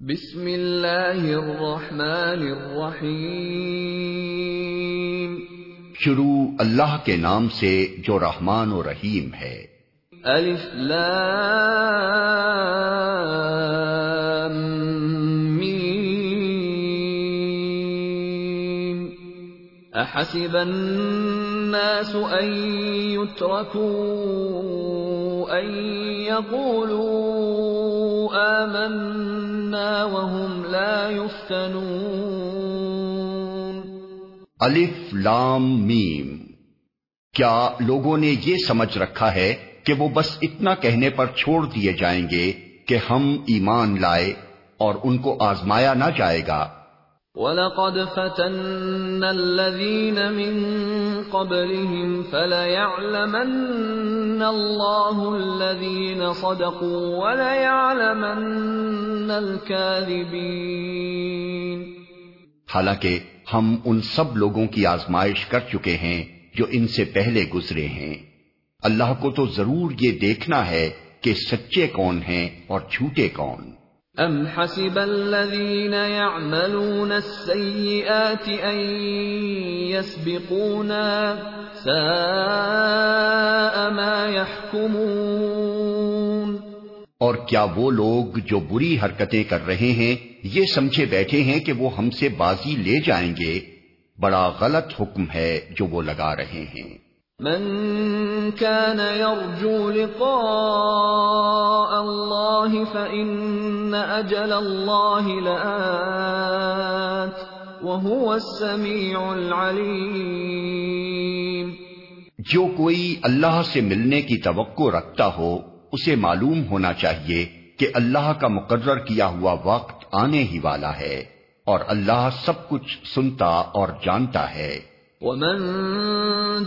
بسم اللہ الرحمن الرحیم شروع اللہ کے نام سے جو رحمان و رحیم ہے۔ الف لام میم۔ احسب الناس ان يتركوا ان يقولوا آمنا وهم لا يفتنون۔ الف لام میم۔ کیا لوگوں نے یہ سمجھ رکھا ہے کہ وہ بس اتنا کہنے پر چھوڑ دیے جائیں گے کہ ہم ایمان لائے اور ان کو آزمایا نہ جائے گا؟ وَلَقَدْ فَتَنَّ الَّذِينَ مِن قَبْلِهِمْ فَلَيَعْلَمَنَّ اللَّهُ الَّذِينَ صَدَقُوا وَلَيَعْلَمَنَّ الْكَاذِبِينَ حالانکہ ہم ان سب لوگوں کی آزمائش کر چکے ہیں جو ان سے پہلے گزرے ہیں۔ اللہ کو تو ضرور یہ دیکھنا ہے کہ سچے کون ہیں اور جھوٹے کون۔ ام حسب الذين يعملون السيئات ان يسبقونا ساء ما يحكمون۔ اور کیا وہ لوگ جو بری حرکتیں کر رہے ہیں، یہ سمجھے بیٹھے ہیں کہ وہ ہم سے بازی لے جائیں گے۔ بڑا غلط حکم ہے جو وہ لگا رہے ہیں۔ من كان يرجو لقاء الله فإن أجل الله لآت وهو السميع العليم۔ جو کوئی اللہ سے ملنے کی توقع رکھتا ہو، اسے معلوم ہونا چاہیے کہ اللہ کا مقرر کیا ہوا وقت آنے ہی والا ہے اور اللہ سب کچھ سنتا اور جانتا ہے۔ ومن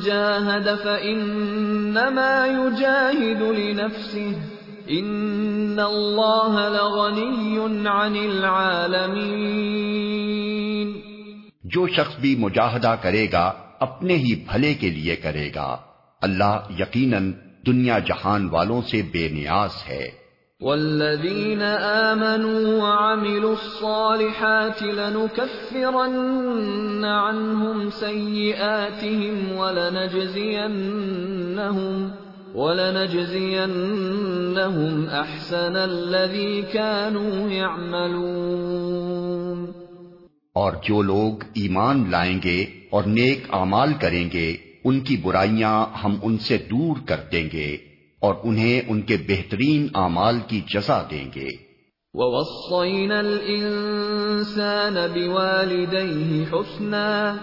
جاهد فإنما يجاهد لنفسه إن الله لغني عن العالمين جو شخص بھی مجاہدہ کرے گا، اپنے ہی بھلے کے لیے کرے گا۔ اللہ یقیناً دنیا جہان والوں سے بے نیاز ہے۔ والذين آمنوا وعملوا الصالحات لنكفرن عنهم سيئاتهم ولنجزينهم ولنجزينهم أحسن الذي كانوا يعملون اور جو لوگ ایمان لائیں گے اور نیک اعمال کریں گے، ان کی برائیاں ہم ان سے دور کر دیں گے۔ اور انہیں ان کے بہترین اعمال کی جزا دیں گے۔ وَوَصَّيْنَا الْإِنسَانَ بِوَالِدَيْهِ حُسْنًا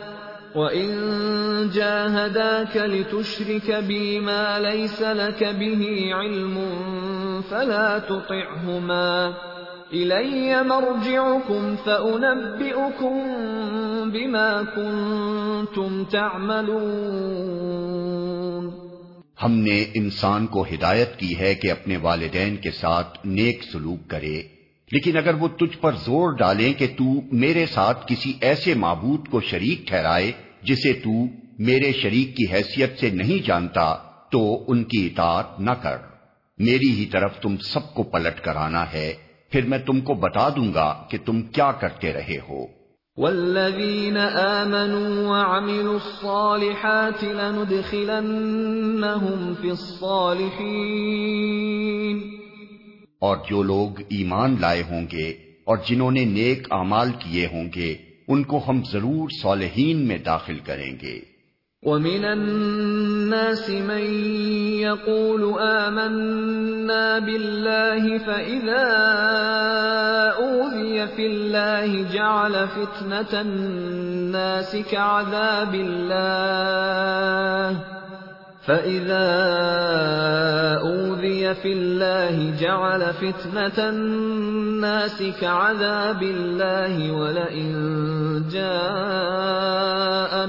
وَإِن جَاهَدَاكَ لِتُشْرِكَ بِي مَا لَيْسَ لَكَ بِهِ عِلْمٌ فَلَا تُطِعْهُمَا إِلَيَّ مَرْجِعُكُمْ فَأُنَبِّئُكُم بِمَا كُنتُمْ تَعْمَلُونَ ہم نے انسان کو ہدایت کی ہے کہ اپنے والدین کے ساتھ نیک سلوک کرے۔ لیکن اگر وہ تجھ پر زور ڈالیں کہ تو میرے ساتھ کسی ایسے معبود کو شریک ٹھہرائے جسے تو میرے شریک کی حیثیت سے نہیں جانتا، تو ان کی اطاعت نہ کر۔ میری ہی طرف تم سب کو پلٹ کر آنا ہے، پھر میں تم کو بتا دوں گا کہ تم کیا کرتے رہے ہو۔ والذين آمنوا وعملوا الصالحات لندخلنهم في الصالحين اور جو لوگ ایمان لائے ہوں گے اور جنہوں نے نیک اعمال کیے ہوں گے، ان کو ہم ضرور صالحین میں داخل کریں گے۔ ومن الناس من يقول آمنا بالله فإذا أوذي في الله جعل فتنة الناس كعذاب الله فَإِذَا أُوذِيَ فِي اللَّهِ جَعَلَ فِتْنَةَ النَّاسِ كَعَذَابِ اللَّهِ وَلَئِن جَاءَ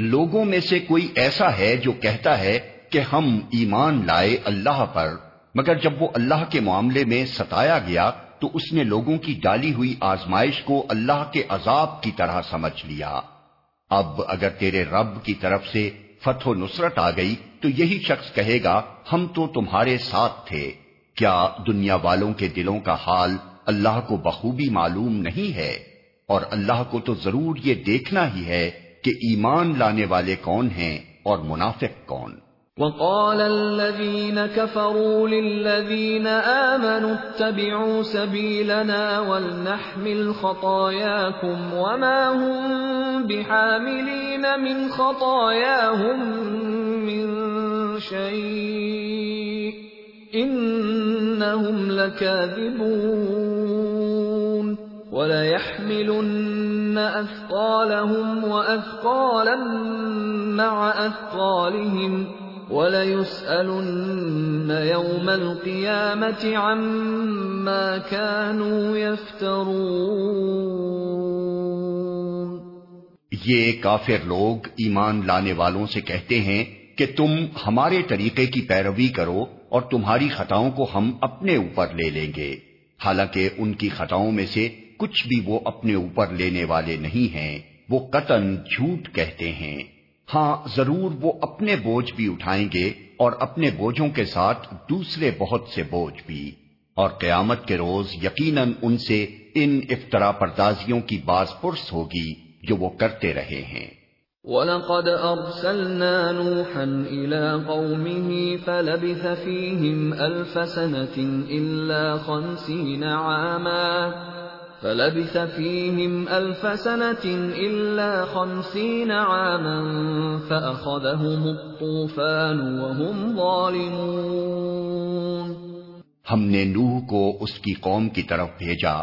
لوگوں میں سے کوئی ایسا ہے جو کہتا ہے کہ ہم ایمان لائے اللہ پر، مگر جب وہ اللہ کے معاملے میں ستایا گیا تو اس نے لوگوں کی ڈالی ہوئی آزمائش کو اللہ کے عذاب کی طرح سمجھ لیا۔ اب اگر تیرے رب کی طرف سے فتح و نصرت آ گئی تو یہی شخص کہے گا، ہم تو تمہارے ساتھ تھے۔ کیا دنیا والوں کے دلوں کا حال اللہ کو بخوبی معلوم نہیں ہے؟ اور اللہ کو تو ضرور یہ دیکھنا ہی ہے کہ ایمان لانے والے کون ہیں اور منافق کون؟ وقال الذين كفروا للذين آمنوا اتبعوا سبيلنا ولنحمل خطاياكم وما هم بحاملين من خطاياهم من شيء إنهم لكاذبون. وليحملن أثقالهم وأثقالا مع أثقالهم وَلَيُسْأَلُنَّ يَوْمَ الْقِيَامَةِ عَمَّا كَانُوا يَفْتَرُونَ یہ کافر لوگ ایمان لانے والوں سے کہتے ہیں کہ تم ہمارے طریقے کی پیروی کرو اور تمہاری خطاؤں کو ہم اپنے اوپر لے لیں گے۔ حالانکہ ان کی خطاؤں میں سے کچھ بھی وہ اپنے اوپر لینے والے نہیں ہیں، وہ قطن جھوٹ کہتے ہیں۔ ہاں ضرور وہ اپنے بوجھ بھی اٹھائیں گے اور اپنے بوجھوں کے ساتھ دوسرے بہت سے بوجھ بھی۔ اور قیامت کے روز یقیناً ان سے ان افطرا پردازیوں کی باز پرس ہوگی جو وہ کرتے رہے ہیں۔ وَلَقَدْ أَرْسَلْنَا نُوحًا إِلَىٰ قَوْمِهِ فَلَبِثَ فِيهِمْ أَلْفَ سَنَةٍ إِلَّا خَمْسِينَ عَامًا فلبث فيهم ألف سنة إلا خمسين عاما فأخذهم الطوفان وهم ظالمون ہم نے نوح کو اس کی قوم کی طرف بھیجا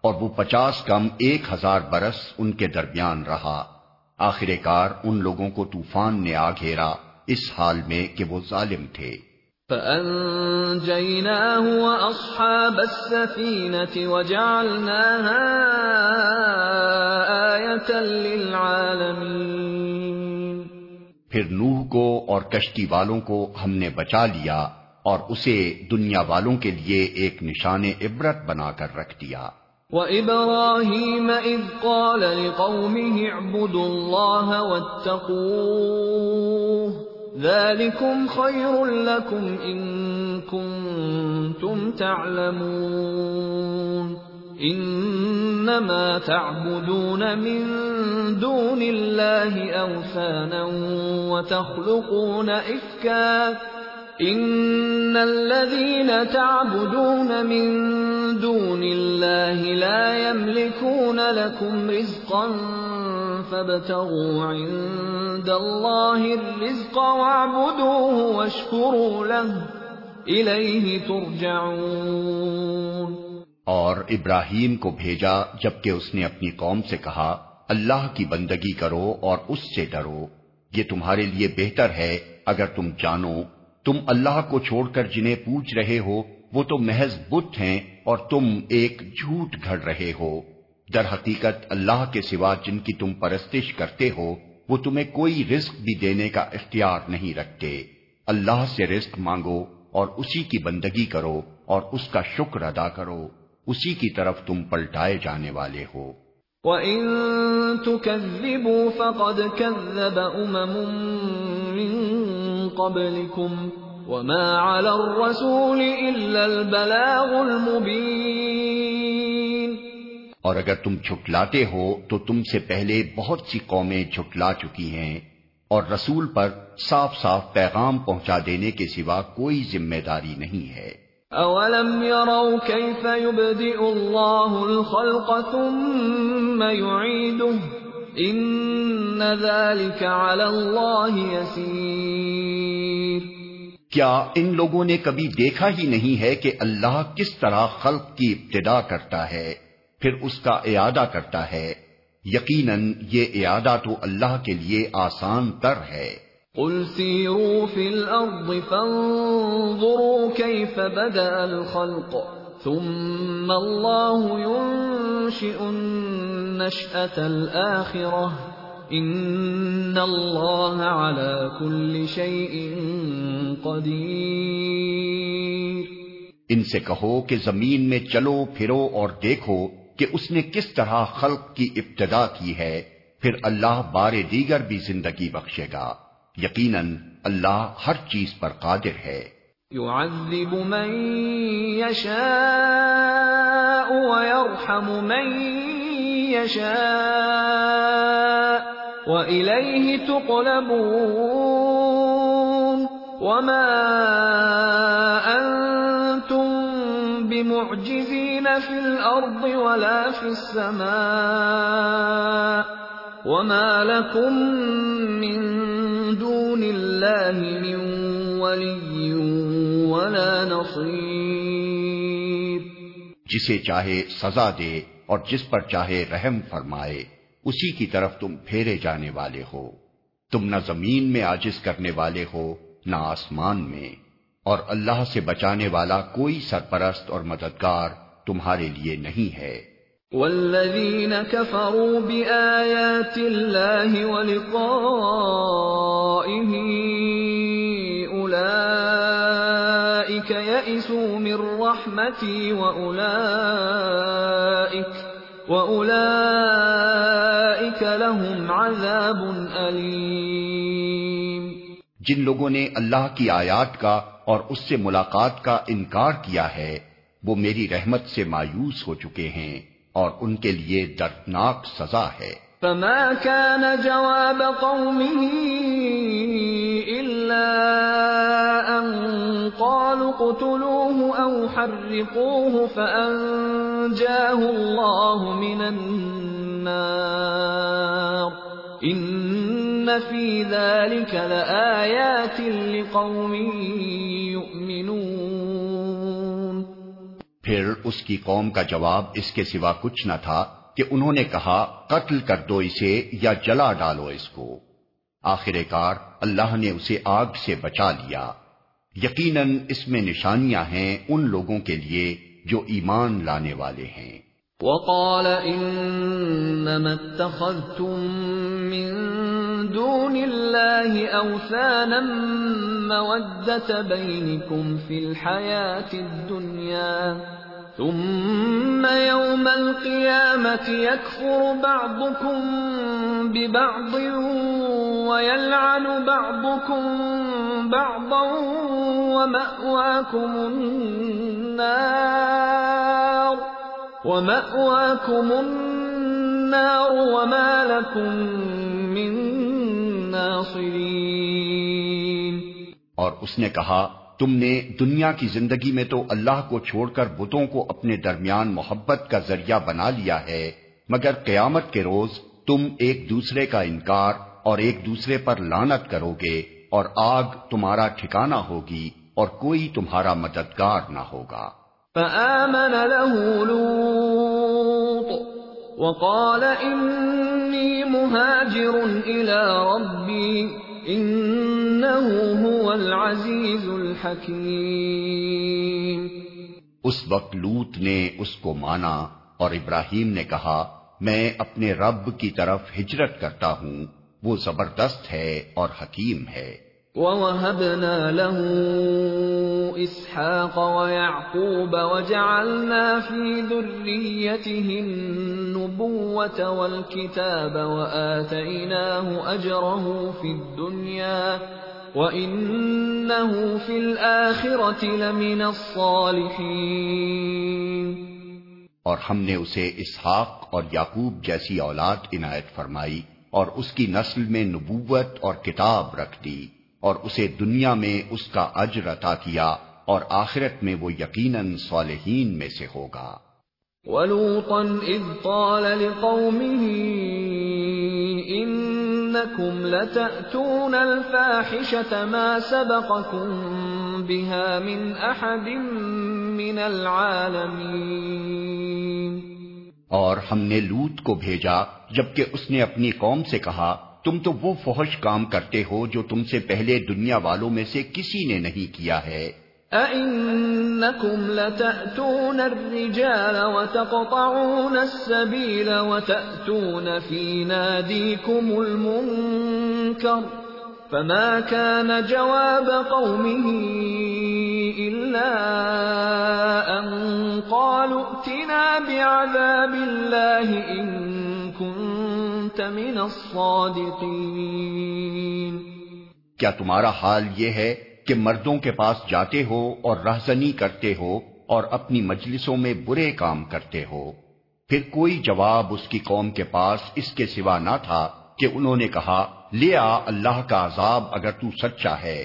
اور وہ پچاس کم ایک ہزار برس ان کے درمیان رہا۔ آخر کار ان لوگوں کو طوفان نے آ گھیرا، اس حال میں کہ وہ ظالم تھے۔ فَأَنجَيْنَاهُ وَأَصْحَابَ السَّفِينَةِ وَجَعَلْنَاهَا آيَةً لِلْعَالَمِينَ پھر نوح کو اور کشتی والوں کو ہم نے بچا لیا اور اسے دنیا والوں کے لیے ایک نشان عبرت بنا کر رکھ دیا۔ وَإِبْرَاهِيمَ إِذْ قَالَ لِقَوْمِهِ اعْبُدُوا اللَّهَ وَاتَّقُوهُ ذلكم خير لكم إن كنتم تعلمون. إنما تعبدون من دون الله أوثانا وتخلقون إفكاً. ان الذين تعبدون من دون الله لا يملكون لكم رزقا فابتغوا عند الله الرزق واعبدوه واشكروا له ترجعون۔ اور ابراہیم کو بھیجا جبکہ اس نے اپنی قوم سے کہا، اللہ کی بندگی کرو اور اس سے ڈرو، یہ تمہارے لیے بہتر ہے اگر تم جانو تم اللہ کو چھوڑ کر جنہیں پوچھ رہے ہو، وہ تو محض بت ہیں اور تم ایک جھوٹ گھڑ رہے ہو۔ در حقیقت اللہ کے سوا جن کی تم پرستش کرتے ہو، وہ تمہیں کوئی رزق بھی دینے کا اختیار نہیں رکھتے۔ اللہ سے رزق مانگو اور اسی کی بندگی کرو اور اس کا شکر ادا کرو۔ اسی کی طرف تم پلٹائے جانے والے ہو۔ وَإِن تُكَذِّبُوا فَقَدْ كَذَّبَ أُمَمٌ مِّن قَبْلِكُمْ وَمَا عَلَى الرَّسُولِ إِلَّا الْبَلَاغُ الْمُبِينَ اور اگر تم جھٹلاتے ہو تو تم سے پہلے بہت سی قومیں جھٹلا چکی ہیں اور رسول پر صاف صاف پیغام پہنچا دینے کے سوا کوئی ذمہ داری نہیں ہے۔ اولم يروا كيف يبدئ الله الخلق ثم يعيده ان ذلك على الله يسير۔ کیا ان لوگوں نے کبھی دیکھا ہی نہیں ہے کہ اللہ کس طرح خلق کی ابتدا کرتا ہے پھر اس کا اعادہ کرتا ہے۔ یقیناً یہ اعادہ تو اللہ کے لیے آسان تر ہے۔ قل سيروا في الأرض فانظروا كيف بدأ الخلق۔ ثم الله ينشئ النشأة الآخرة إن الله على كل شيء قدير ان سے کہو کہ زمین میں چلو، پھرو اور دیکھو کہ اس نے کس طرح خلق کی ابتدا کی ہے۔ پھر اللہ بار دیگر بھی زندگی بخشے گا۔ یقیناً اللہ ہر چیز پر قادر ہے۔ يعذب من يشاء ويرحم من يشاء وإليه تقلبون وما أنتم بمعجزين في الأرض ولا في السماء وما لكم من دون الله من ولي ولا نصير۔ جسے چاہے سزا دے اور جس پر چاہے رحم فرمائے، اسی کی طرف تم پھیرے جانے والے ہو۔ تم نہ زمین میں آجز کرنے والے ہو، نہ آسمان میں۔ اور اللہ سے بچانے والا کوئی سرپرست اور مددگار تمہارے لیے نہیں ہے۔ والذين كفروا بآيات الله ولقائه أولئك يئسوا من رحمتي وأولئك وأولئك لهم عذاب أليم جن لوگوں نے اللہ کی آیات کا اور اس سے ملاقات کا انکار کیا ہے، وہ میری رحمت سے مایوس ہو چکے ہیں۔ اور ان کے لیے دردناک سزا ہے۔ فما كان جواب قومه إلا أن قالوا قتلوه أو حرقوه فأنجاه الله من النار إن في ذلك لآيات لقوم يؤمنون پھر اس کی قوم کا جواب اس کے سوا کچھ نہ تھا کہ انہوں نے کہا، قتل کر دو اسے یا جلا ڈالو اس کو۔ آخر کار اللہ نے اسے آگ سے بچا لیا۔ یقیناً اس میں نشانیاں ہیں ان لوگوں کے لیے جو ایمان لانے والے ہیں۔ وقال انما اتخذتم من دون الله اوثانا موده بينكم في الحياه الدنيا ثم يوم القيامه يكفر بعضكم ببعض ويلعن بعضكم بعضا ومأواكم النار ومأواكم النار وما لكم من ناصرين اور اس نے کہا، تم نے دنیا کی زندگی میں تو اللہ کو چھوڑ کر بتوں کو اپنے درمیان محبت کا ذریعہ بنا لیا ہے، مگر قیامت کے روز تم ایک دوسرے کا انکار اور ایک دوسرے پر لانت کرو گے اور آگ تمہارا ٹھکانہ ہوگی اور کوئی تمہارا مددگار نہ ہوگا۔ فآمن له لوط وقال إني مهاجر إلى ربي إنه هو العزیز الحکیم اس وقت لوت نے اس کو مانا اور ابراہیم نے کہا، میں اپنے رب کی طرف ہجرت کرتا ہوں، وہ زبردست ہے اور حکیم ہے۔ ووهبنا له إسحاق ويعقوب وجعلنا في ذريته النبوة والكتاب وآتيناه أجره في الدنيا وإنه في الآخرة لمن الصالحين۔ اور ہم نے اسے اسحاق اور یعقوب جیسی اولاد عنایت فرمائی اور اس کی نسل میں نبوت اور کتاب رکھ دی۔ اور اسے دنیا میں اس کا اجر عطا کیا اور آخرت میں وہ یقیناً صالحین میں سے ہوگا۔ وَلُوطًا إِذْ قَالَ لِقَوْمِهِ إِنَّكُمْ لَتَأْتُونَ الْفَاحِشَةَ مَا سَبَقَكُمْ بِهَا مِنْ أَحَدٍ مِنَ الْعَالَمِينَ۔ اور ہم نے لوت کو بھیجا جبکہ اس نے اپنی قوم سے کہا تم تو وہ فحش کام کرتے ہو جو تم سے پہلے دنیا والوں میں سے کسی نے نہیں کیا ہے۔ أَإِنَّكُمْ لَتَأْتُونَ الرِّجَالَ وَتَقْطَعُونَ السَّبِيلَ وَتَأْتُونَ فِي نَادِيكُمُ الْمُنكَرَ فَمَا كَانَ جَوَابَ قَوْمِهِ إِلَّا أَن قَالُوا ائْتِنَا بِعَذَابِ اللَّهِ إِن كُنتَ مِنَ الصَّادِقِينَ۔ کیا تمہارا حال یہ ہے کہ مردوں کے پاس جاتے ہو اور رہزنی کرتے ہو اور اپنی مجلسوں میں برے کام کرتے ہو؟ پھر کوئی جواب اس کی قوم کے پاس اس کے سوا نہ تھا کہ انہوں نے کہا لے آ اللہ کا عذاب اگر تو سچا ہے۔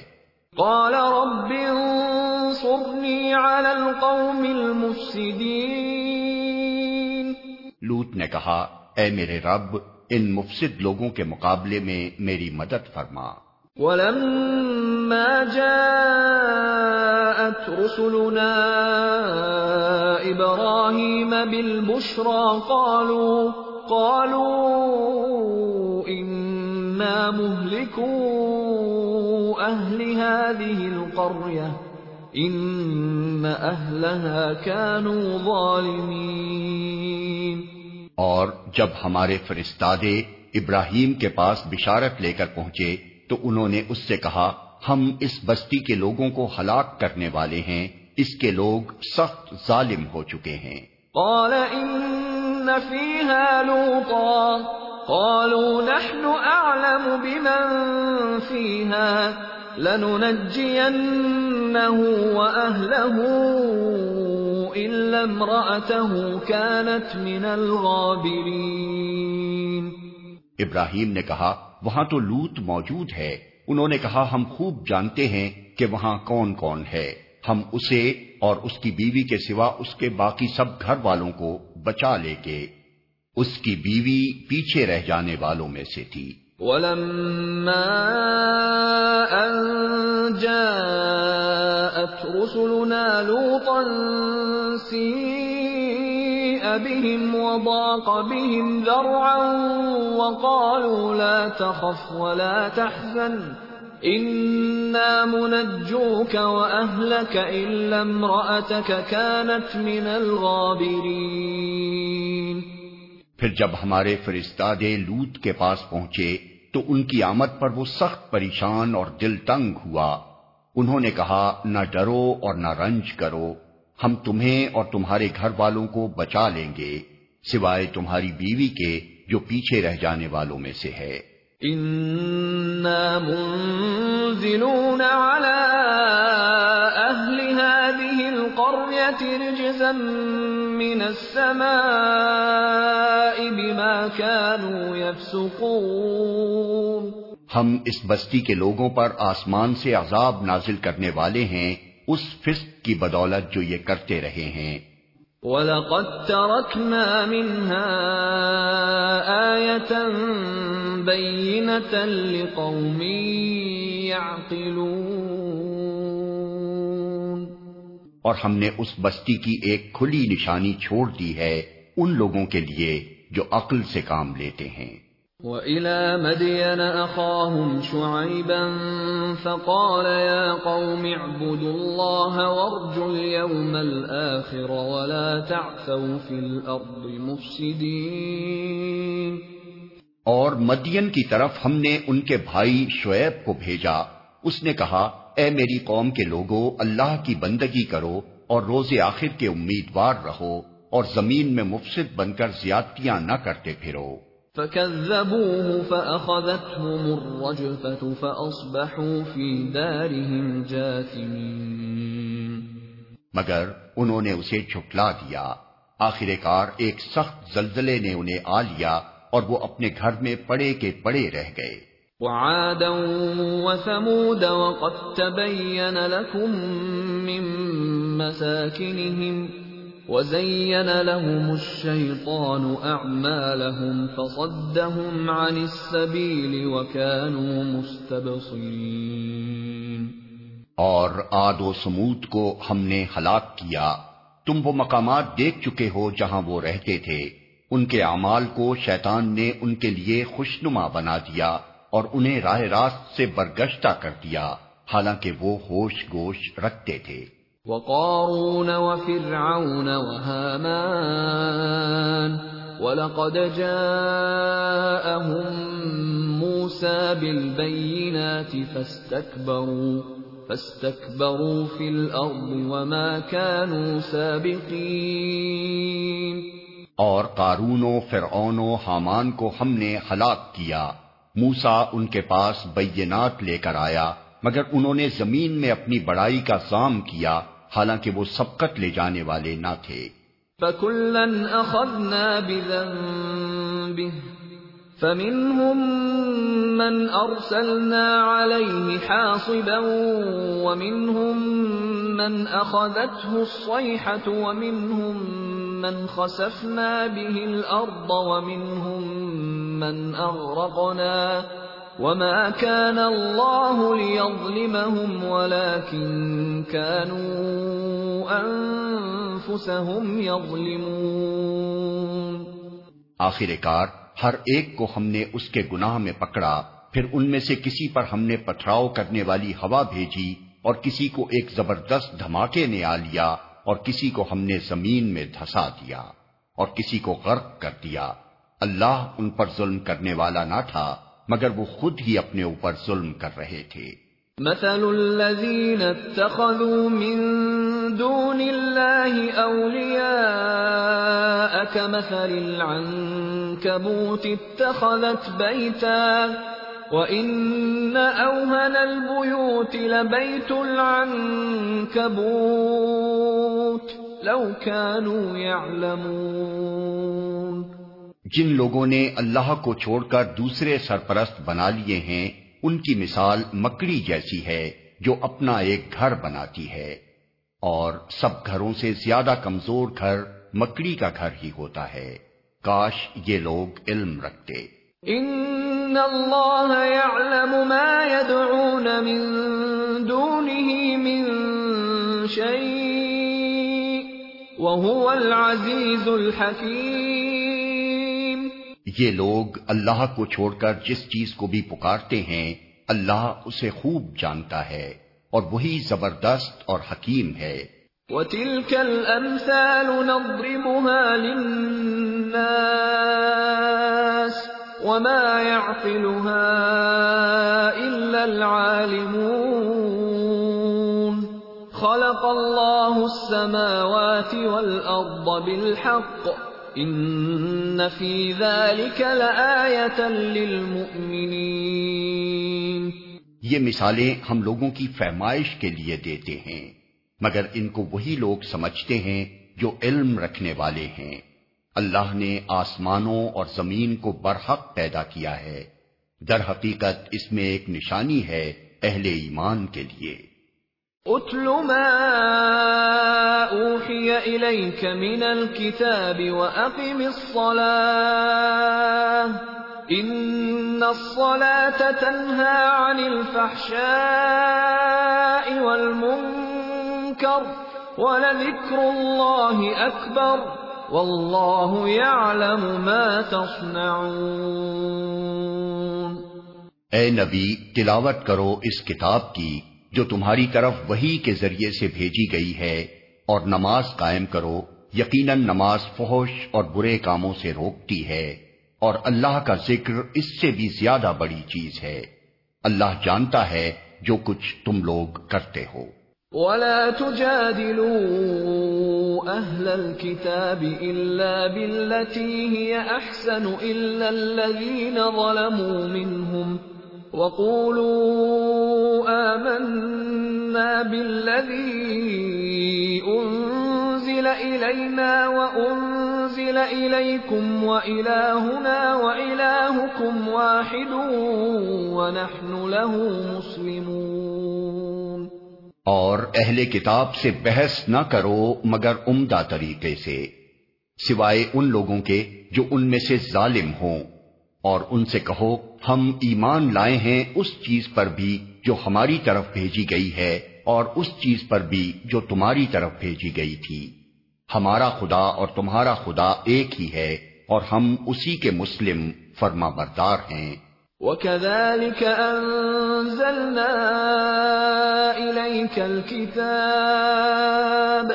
قال رب انصرنی علی القوم المفسدین۔ لوت نے کہا اے میرے رب، ان مفسد لوگوں کے مقابلے میں میری مدد فرما۔ ولما جاءت رسلنا إبراهيم بالبشرى قالوا قالوا إنا مهلكوا أهل هذه القرية، إن أهلها كانوا ظالمين۔ اور جب ہمارے فرستادے ابراہیم کے پاس بشارت لے کر پہنچے تو انہوں نے اس سے کہا، ہم اس بستی کے لوگوں کو ہلاک کرنے والے ہیں، اس کے لوگ سخت ظالم ہو چکے ہیں۔ قال ان فيها لوطا، قالوا نحن اعلم بمن فيها۔ لننجينه واهله الا امراته كانت من الغابرين. ابراہیم نے کہا، وہاں تو لوت موجود ہے۔ انہوں نے کہا، ہم خوب جانتے ہیں کہ وہاں کون کون ہے۔ ہم اسے اور اس کی بیوی کے سوا اس کے باقی سب گھر والوں کو بچا لے کے اس کی بیوی پیچھے رہ جانے والوں میں سے تھی۔ وَلَمَّا أَن جَاءَتْ رُسُلُنَا لُوطًا سِيءَ بِهِمْ وَضَاقَ بِهِمْ ذَرْعًا وَقَالُوا لَا تَخَفْ وَلَا تَحْزَنْ إِنَّا مُنَجُّوكَ وَأَهْلَكَ إِلَّا امْرَأَتَكَ كَانَتْ مِنَ الْغَابِرِينَ پھر جب ہمارے فرستادے لوت کے پاس پہنچے تو ان کی آمد پر وہ سخت پریشان اور دل تنگ ہوا۔ انہوں نے کہا، نہ ڈرو اور نہ رنج کرو، ہم تمہیں اور تمہارے گھر والوں کو بچا لیں گے، سوائے تمہاری بیوی کے جو پیچھے رہ جانے والوں میں سے ہے۔ منزلون على اهل هذه رجزا من السماء بما كانوا يفسقون ہم اس بستی کے لوگوں پر آسمان سے عذاب نازل کرنے والے ہیں اس فسق کی بدولت جو یہ کرتے رہے ہیں۔ وَلَقَدْ تَرَكْنَا مِنْهَا آيَةً بَيِّنَةً لِقَوْمٍ يَعْقِلُونَ اور ہم نے اس بستی کی ایک کھلی نشانی چھوڑ دی ہے ان لوگوں کے لیے جو عقل سے کام لیتے ہیں۔ وَإِلَى مَدْيَنَ أَخَاهُمْ شُعَيْبًا فَقَالَ يَا قَوْمِ اعْبُدُوا اللَّهَ وَارْجُوا الْيَوْمَ الْآخِرَ وَلَا تَعْثَوْا فِي الْأَرْضِ مُفْسِدِينَ۔ اور مدین کی طرف ہم نے ان کے بھائی شعیب کو بھیجا۔ اس نے کہا اے میری قوم کے لوگوں اللہ کی بندگی کرو اور روز آخر کے امیدوار رہو اور زمین میں مفسد بن کر زیادتیاں نہ کرتے پھرو۔ فكذبوه فأخذتهم الرجفة فأصبحوا في دارهم جاثمين۔ مگر انہوں نے اسے جھٹلا دیا۔ آخر کار ایک سخت زلزلے نے انہیں آ لیا اور وہ اپنے گھر میں پڑے کے پڑے رہ گئے۔ وعادا وثمود وقد تبين لكم من مساكنهم وزين لهم الشيطان أعمالهم فصدهم عن السبيل وكانوا مستبصرين. اور آد و سمود کو ہم نے ہلاک کیا۔ تم وہ مقامات دیکھ چکے ہو جہاں وہ رہتے تھے۔ ان کے اعمال کو شیطان نے ان کے لیے خوشنما بنا دیا۔ اور انہیں راہ راست سے برگشتہ کر دیا حالانکہ وہ ہوش گوش رکھتے تھے۔ وقارون وفرعون وهامان ولقد جاءهم موسى بالبينات فاستكبروا فاستكبروا في الأرض وما كانوا سابقين۔ اور قارون و فرعون و حامان کو ہم نے ہلاک کیا۔ موسا ان کے پاس بینات لے کر آیا، مگر انہوں نے زمین میں اپنی بڑائی کا سام کیا، حالانکہ وہ سبقت لے جانے والے نہ تھے۔ فَكُلًّا أَخَذْنَا بِذَنبِهِ، فَمِنْهُمْ مَنْ أَرْسَلْنَا عَلَيْهِ حَاصِبًا، وَمِنْهُمْ مَنْ أَخَذَتْهُ الصَّيْحَةُ، وَمِنْهُمْ مَنْ خَسَفْنَا بِهِ الْأَرْضَ، وَمِنْهُمْ مَنْ أَغْرَقْنَا وما كان الله ليظلمهم ولكن كانوا انفسهم يظلمون آخر کار، ہر ایک کو ہم نے اس کے گناہ میں پکڑا، پھر ان میں سے کسی پر ہم نے پتھراؤ کرنے والی ہوا بھیجی، اور کسی کو ایک زبردست دھماکے نے آ لیا، اور کسی کو ہم نے زمین میں دھسا دیا، اور کسی کو غرق کر دیا۔ اللہ ان پر ظلم کرنے والا نہ تھا، مگر وہ خود ہی اپنے اوپر ظلم کر رہے تھے۔ مثل الذين اتخذوا من دون الله أولياء كمثل العنكبوت اتخذت بيتا وإن أوهن البيوت لبيت العنكبوت لو كانوا يعلمون۔ جن لوگوں نے اللہ کو چھوڑ کر دوسرے سرپرست بنا لیے ہیں، ان کی مثال مکڑی جیسی ہے جو اپنا ایک گھر بناتی ہے۔ اور سب گھروں سے زیادہ کمزور گھر مکڑی کا گھر ہی ہوتا ہے۔ کاش یہ لوگ علم رکھتے۔ ان اللہ يعلم ما يدعون من دونه من شيء وهو العزيز الحكيم یہ لوگ اللہ کو چھوڑ کر جس چیز کو بھی پکارتے ہیں، اللہ اسے خوب جانتا ہے اور وہی زبردست اور حکیم ہے۔ وَتِلْكَ الْأَمْثَالُ نَضْرِبُهَا لِلنَّاسِ وَمَا يَعْقِلُهَا إِلَّا الْعَالِمُونَ۔ خَلَقَ اللَّهُ السَّمَاوَاتِ وَالْأَرْضَ بِالْحَقِّ۔ ان فی ذلك للمؤمنین یہ مثالیں ہم لوگوں کی فہمائش کے لیے دیتے ہیں، مگر ان کو وہی لوگ سمجھتے ہیں جو علم رکھنے والے ہیں۔ اللہ نے آسمانوں اور زمین کو برحق پیدا کیا ہے۔ در حقیقت اس میں ایک نشانی ہے اہل ایمان کے لیے۔ اتل ما اوحی الیک من الكتاب واقم الصلاة ان الصلاة تنهى عن الفحشاء والمنكر ولذكر الله اکبر واللہ يعلم ما تصنعون اے نبی، تلاوت کرو اس کتاب کی جو تمہاری طرف وہی کے ذریعے سے بھیجی گئی ہے، اور نماز قائم کرو، یقیناً نماز فحش اور برے کاموں سے روکتی ہے، اور اللہ کا ذکر اس سے بھی زیادہ بڑی چیز ہے۔ اللہ جانتا ہے جو کچھ تم لوگ کرتے ہو۔ ولا تجادلوا اهل الكتاب الا بالتي هي احسن الا الذين ظلموا منهم وقولوا آمنا بالذي أنزل إلينا وأنزل إليكم وإلهنا وإلهكم واحد ونحن له مسلمون. اور اہل کتاب سے بحث نہ کرو مگر عمدہ طریقے سے، سوائے ان لوگوں کے جو ان میں سے ظالم ہوں۔ اور ان سے کہو، ہم ایمان لائے ہیں اس چیز پر بھی جو ہماری طرف بھیجی گئی ہے اور اس چیز پر بھی جو تمہاری طرف بھیجی گئی تھی۔ ہمارا خدا اور تمہارا خدا ایک ہی ہے اور ہم اسی کے مسلم فرما بردار ہیں۔ وَكَذَلِكَ أَنزَلْنَا إِلَيْكَ الْكِتَابَ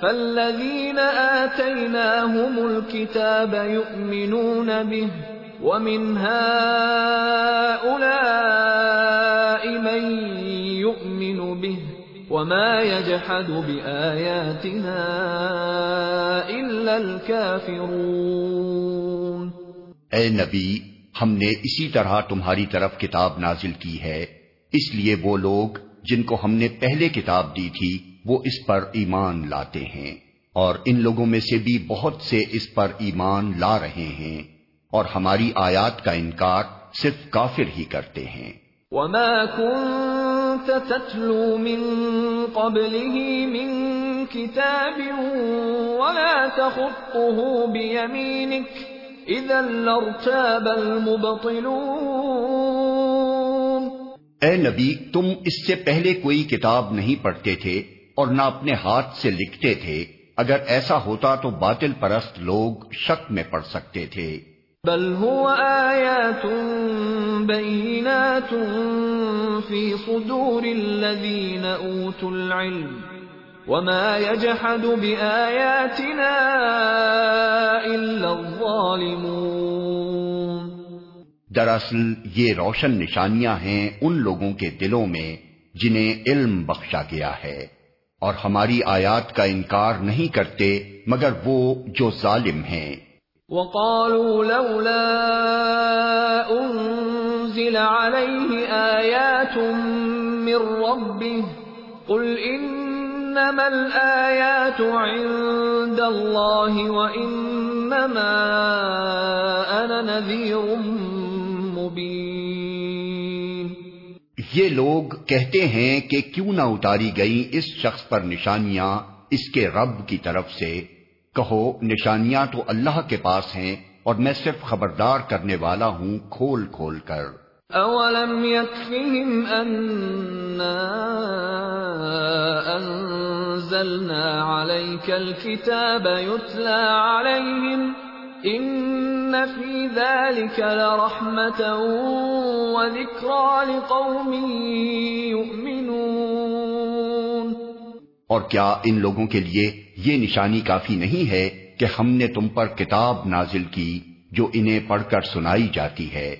فَالَّذِينَ آتَيْنَاهُمُ الْكِتَابَ يُؤْمِنُونَ بِهِ وَمِنْ هَؤُلَاءِ مَن يُؤْمِنُ بِهِ وَمَا يَجْحَدُ بِآيَاتِنَا إِلَّا الْكَافِرُونَ اے نبی، ہم نے اسی طرح تمہاری طرف کتاب نازل کی ہے، اس لیے وہ لوگ جن کو ہم نے پہلے کتاب دی تھی، وہ اس پر ایمان لاتے ہیں، اور ان لوگوں میں سے بھی بہت سے اس پر ایمان لا رہے ہیں۔ اور ہماری آیات کا انکار صرف کافر ہی کرتے ہیں۔ وما كنت تتلو من قبله من كتاب ولا تخطه بيمينك اے نبی تم اس سے پہلے کوئی کتاب نہیں پڑھتے تھے اور نہ اپنے ہاتھ سے لکھتے تھے۔ اگر ایسا ہوتا تو باطل پرست لوگ شک میں پڑ سکتے تھے۔ بل هو آیات بینات فی صدور الذین اوتوا العلم وما يجحد بآياتنا إلا الظالمون دراصل یہ روشن نشانیاں ہیں ان لوگوں کے دلوں میں جنہیں علم بخشا گیا ہے اور ہماری آیات کا انکار نہیں کرتے مگر وہ جو ظالم ہیں۔ وقالوا لولا انزل عليه آيات من ربه قل انما الآیات عند اللہ وانما انا نذیر مبین یہ لوگ کہتے ہیں کہ کیوں نہ اتاری گئی اس شخص پر نشانیاں اس کے رب کی طرف سے کہو نشانیاں تو اللہ کے پاس ہیں اور میں صرف خبردار کرنے والا ہوں کھول کھول کر۔ اولم يكفهم اننا انزلنا عليك الكتاب يتلى عليهم ان في ذلك لرحمه وذكرى لقوم يؤمنون۔ اور کیا ان لوگوں کے لیے یہ نشانی کافی نہیں ہے کہ ہم نے تم پر کتاب نازل کی جو انہیں پڑھ کر سنائی جاتی ہے۔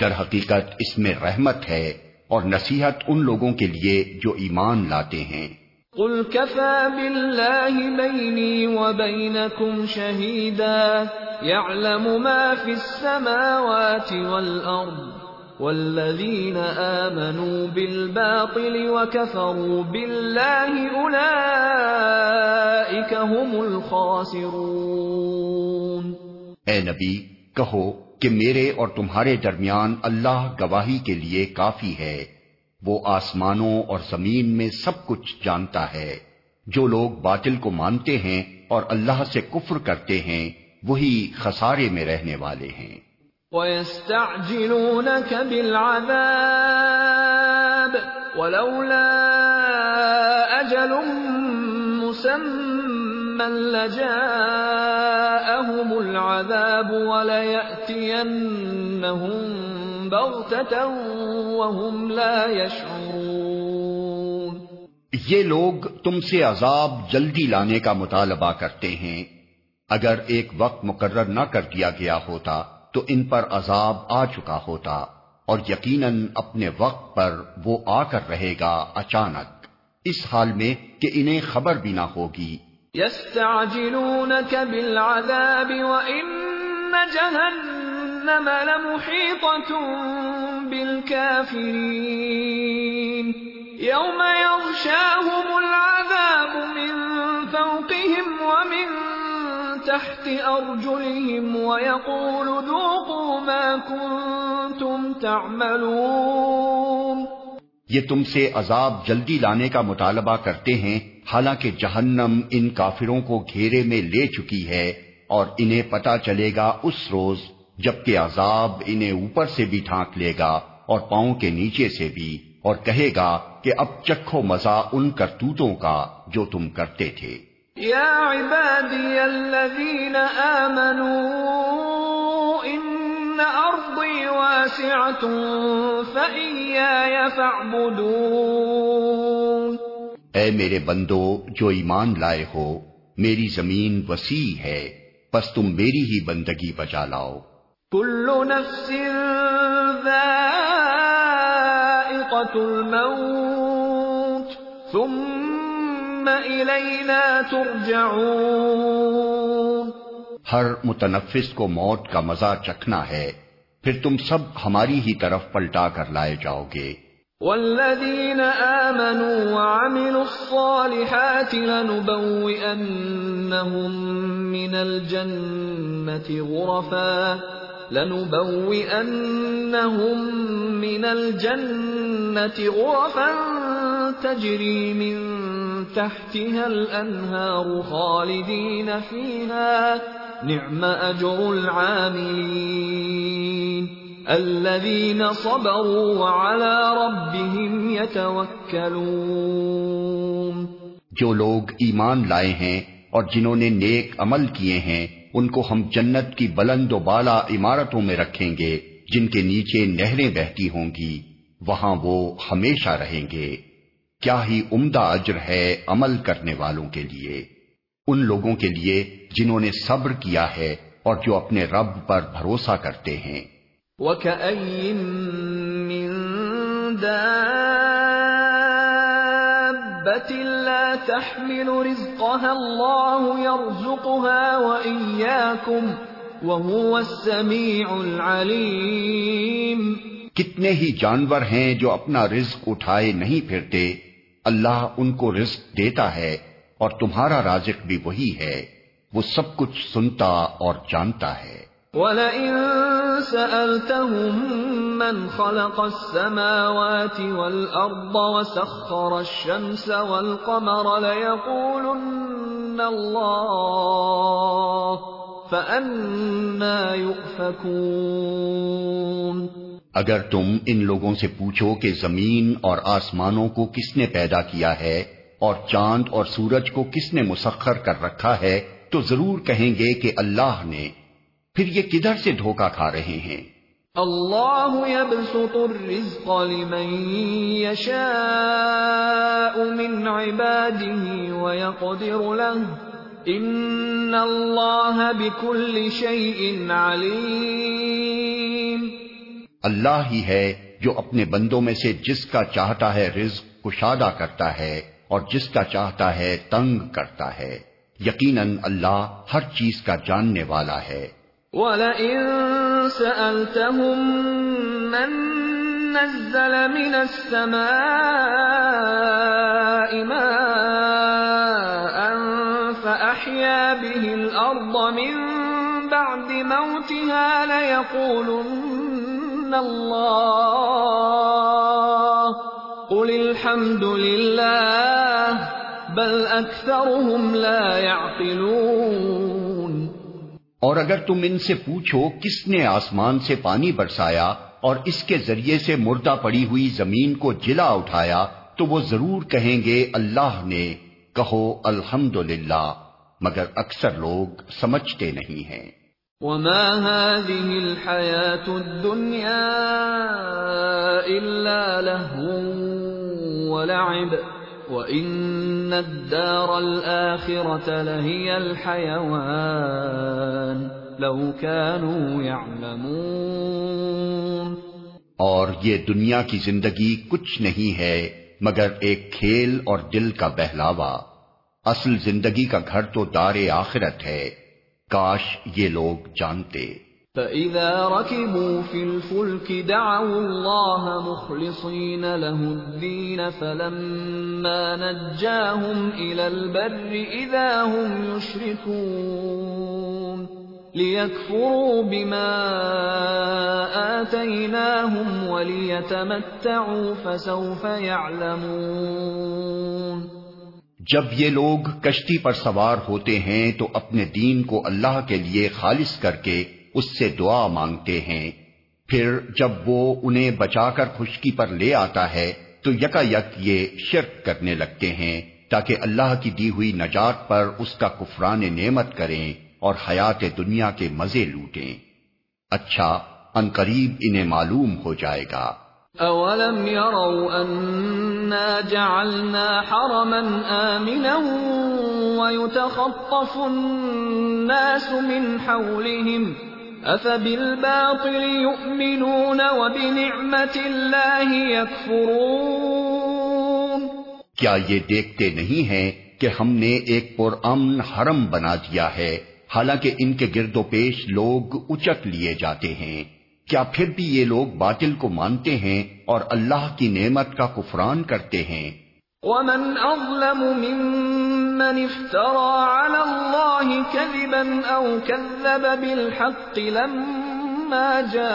در حقیقت اس میں رحمت ہے اور نصیحت ان لوگوں کے لیے جو ایمان لاتے ہیں۔ قل كفى بالله بيني وبينكم شهيدا يعلم ما في السماوات والأرض والذين آمنوا بالباطل وكفروا بالله أولئك هم الخاسرون۔ اے نبی، کہو کہ میرے اور تمہارے درمیان اللہ گواہی کے لیے کافی ہے۔ وہ آسمانوں اور زمین میں سب کچھ جانتا ہے۔ جو لوگ باطل کو مانتے ہیں اور اللہ سے کفر کرتے ہیں، وہی خسارے میں رہنے والے ہیں۔ وَيَسْتَعْجِلُونَكَ بِالْعَذَابِ وَلَوْلَا أَجَلٌ مُسَمًّى لَجَاءَهُمُ الْعَذَابُ وَلَيَأْتِيَنَّهُمْ یہ لوگ تم سے عذاب جلدی لانے کا مطالبہ کرتے ہیں، اگر ایک وقت مقرر نہ کر دیا گیا ہوتا۔ تو ان پر عذاب آ چکا ہوتا اور یقیناً اپنے وقت پر وہ آ کر رہے گا اچانک۔ اس حال میں کہ انہیں خبر بھی نہ ہوگی۔ يستعجلونك بالعذاب جهنم جهنم لمحيطة بالكافرين. يوم يغشاهم العذاب تحت أرجلهم ويقول ذوقوا ما كنتم تعملون. یہ تم سے عذاب جلدی لانے کا مطالبہ کرتے ہیں، حالانکہ جہنم ان کافروں کو گھیرے میں لے چکی ہے اور انہیں پتا چلے گا اس روز جبکہ عذاب انہیں اوپر سے بھی ڈھانک لے گا اور پاؤں کے نیچے سے بھی، اور کہے گا کہ اب چکھو مزہ ان کرتوتوں کا جو تم کرتے تھے۔ یا عبادی الذین آمنوا ان ارضی واسعة فإياي فاعبدون اے میرے بندو جو ایمان لائے ہو میری زمین وسیع ہے پس تم میری ہی بندگی بچا لاؤ۔ كل نفس ذائقة الموت ثم إلينا ترجعون۔ ہر متنفس کو موت کا مزہ چکھنا ہے۔ پھر تم سب ہماری ہی طرف پلٹا کر لائے جاؤ گے۔ والذين آمنوا وعملوا الصالحات لنبوئنهم من الجنة غرفا۔ لنبوئنهم من الجنة غرفا تجري من تحتها الأنهار خالدين فيها. نعم أجر العاملين. الذين صبروا وعلى ربهم يتوكلون. جو لوگ ایمان لائے ہیں اور جنہوں نے نیک عمل کیے ہیں ان کو ہم جنت کی بلند و بالا عمارتوں میں رکھیں گے، جن کے نیچے نہریں بہتی ہوں گی، وہاں وہ ہمیشہ رہیں گے۔ کیا ہی عمدہ اجر ہے عمل کرنے والوں کے لیے۔ ان لوگوں کے لیے جنہوں نے صبر کیا ہے اور جو اپنے رب پر بھروسہ کرتے ہیں۔ وكأي من دابة لا تحمل رزقها الله يرزقها وإياكم وهو السميع العليم. کتنے ہی جانور ہیں جو اپنا رزق اٹھائے نہیں پھرتے اللہ ان کو رزق دیتا ہے اور تمہارا رازق بھی وہی ہے وہ سب کچھ سنتا اور جانتا ہے۔ وَلَئِن سَأَلْتَهُم مَّنْ خَلَقَ السَّمَاوَاتِ وَالْأَرْضَ وَسَخَّرَ الشَّمْسَ وَالْقَمَرَ لَيَقُولُنَّ اللَّهُ فَأَنَّى يُؤْفَكُونَ۔ اگر تم ان لوگوں سے پوچھو کہ زمین اور آسمانوں کو کس نے پیدا کیا ہے اور چاند اور سورج کو کس نے مسخر کر رکھا ہے، تو ضرور کہیں گے کہ اللہ نے پھر یہ کدھر سے دھوکا کھا رہے ہیں؟ اللہ يبسط الرزق لمن يشاء من عباده ويقدر له. ان اللہ بكل شيء علیم. اللہ ہی ہے جو اپنے بندوں میں سے جس کا چاہتا ہے رزق کشادہ کرتا ہے اور جس کا چاہتا ہے تنگ کرتا ہے. یقیناً اللہ ہر چیز کا جاننے والا ہے۔ وَلَئِن سَأَلْتَهُم مَّن نَّزَّلَ مِنَ السَّمَاءِ مَاءً فَأَحْيَا بِهِ الْأَرْضَ مِن بَعْدِ مَوْتِهَا لَيَقُولُنَّ اللَّهُ قُلِ الْحَمْدُ لِلَّهِ بَلْ أَكْثَرُهُمْ لَا يَعْقِلُونَ اور اگر تم ان سے پوچھو کس نے آسمان سے پانی برسایا اور اس کے ذریعے سے مردہ پڑی ہوئی زمین کو جلا اٹھایا، تو وہ ضرور کہیں گے، اللہ نے کہو الحمد مگر اکثر لوگ سمجھتے نہیں ہیں۔ وما هذه الحياة الدنيا إلا لهو ولعب۔ وَإِنَّ الدَّارَ الْآخِرَةَ لَهِيَ الْحَيَوَانِ لَوْ كَانُوا يَعْلَمُونَ اور یہ دنیا کی زندگی کچھ نہیں ہے مگر ایک کھیل اور دل کا بہلاوا۔ اصل زندگی کا گھر تو دار آخرت ہے۔ کاش یہ لوگ جانتے۔ فَإِذَا رَكِبُوا فِي الْفُلْكِ دَعَوُا اللَّهَ مُخْلِصِينَ لَهُ الدِّينَ فَلَمَّا نَجَّاهُمْ إِلَى الْبَرِّ إِذَا هُمْ يُشْرِكُونَ لِيَكْفُرُوا بِمَا آتَيْنَاهُمْ وَلِيَتَمَتَّعُوا فَسَوْفَ يَعْلَمُونَ جب یہ لوگ کشتی پر سوار ہوتے ہیں تو اپنے دین کو اللہ کے لیے خالص کر کے اس سے دعا مانگتے ہیں۔ پھر جب وہ انہیں بچا کر خشکی پر لے آتا ہے، تو یکا یک یہ شرک کرنے لگتے ہیں، تاکہ اللہ کی دی ہوئی نجات پر اس کا کفران نعمت کریں اور حیات دنیا کے مزے لوٹیں۔ اچھا ان قریب انہیں معلوم ہو جائے گا۔ اولم يروا اننا جعلنا حرما آمنا ويتخطف الناس من حولهم افبالباطل يؤمنون وبنعمة الله يكفرون کیا یہ دیکھتے نہیں ہیں کہ ہم نے ایک پرامن حرم بنا دیا ہے؟ حالانکہ ان کے گرد و پیش لوگ اچک لیے جاتے ہیں۔ کیا پھر بھی یہ لوگ باطل کو مانتے ہیں اور اللہ کی نعمت کا کفران کرتے ہیں؟ ومن اظلم ممن افترى على الله كذبا او كذب بالحق لما جاء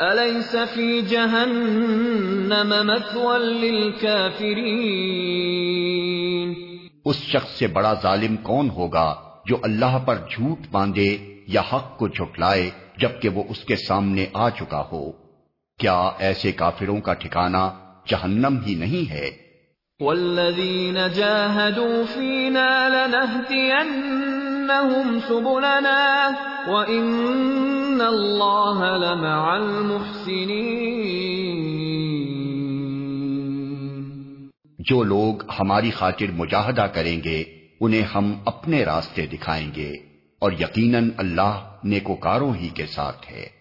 اليس في جهنم مثوى للكافرين اس شخص سے بڑا ظالم کون ہوگا جو اللہ پر جھوٹ باندھے یا حق کو جھٹلائے جبکہ وہ اس کے سامنے آ چکا ہو؟ کیا ایسے کافروں کا ٹھکانہ جہنم ہی نہیں ہے۔ والذین جاہدوا فینا لنہدینہم سبلنا وإن اللہ لمع المحسنین جو لوگ ہماری خاطر مجاہدہ کریں گے انہیں ہم اپنے راستے دکھائیں گے۔ اور یقیناً اللہ نیکوکاروں ہی کے ساتھ ہے۔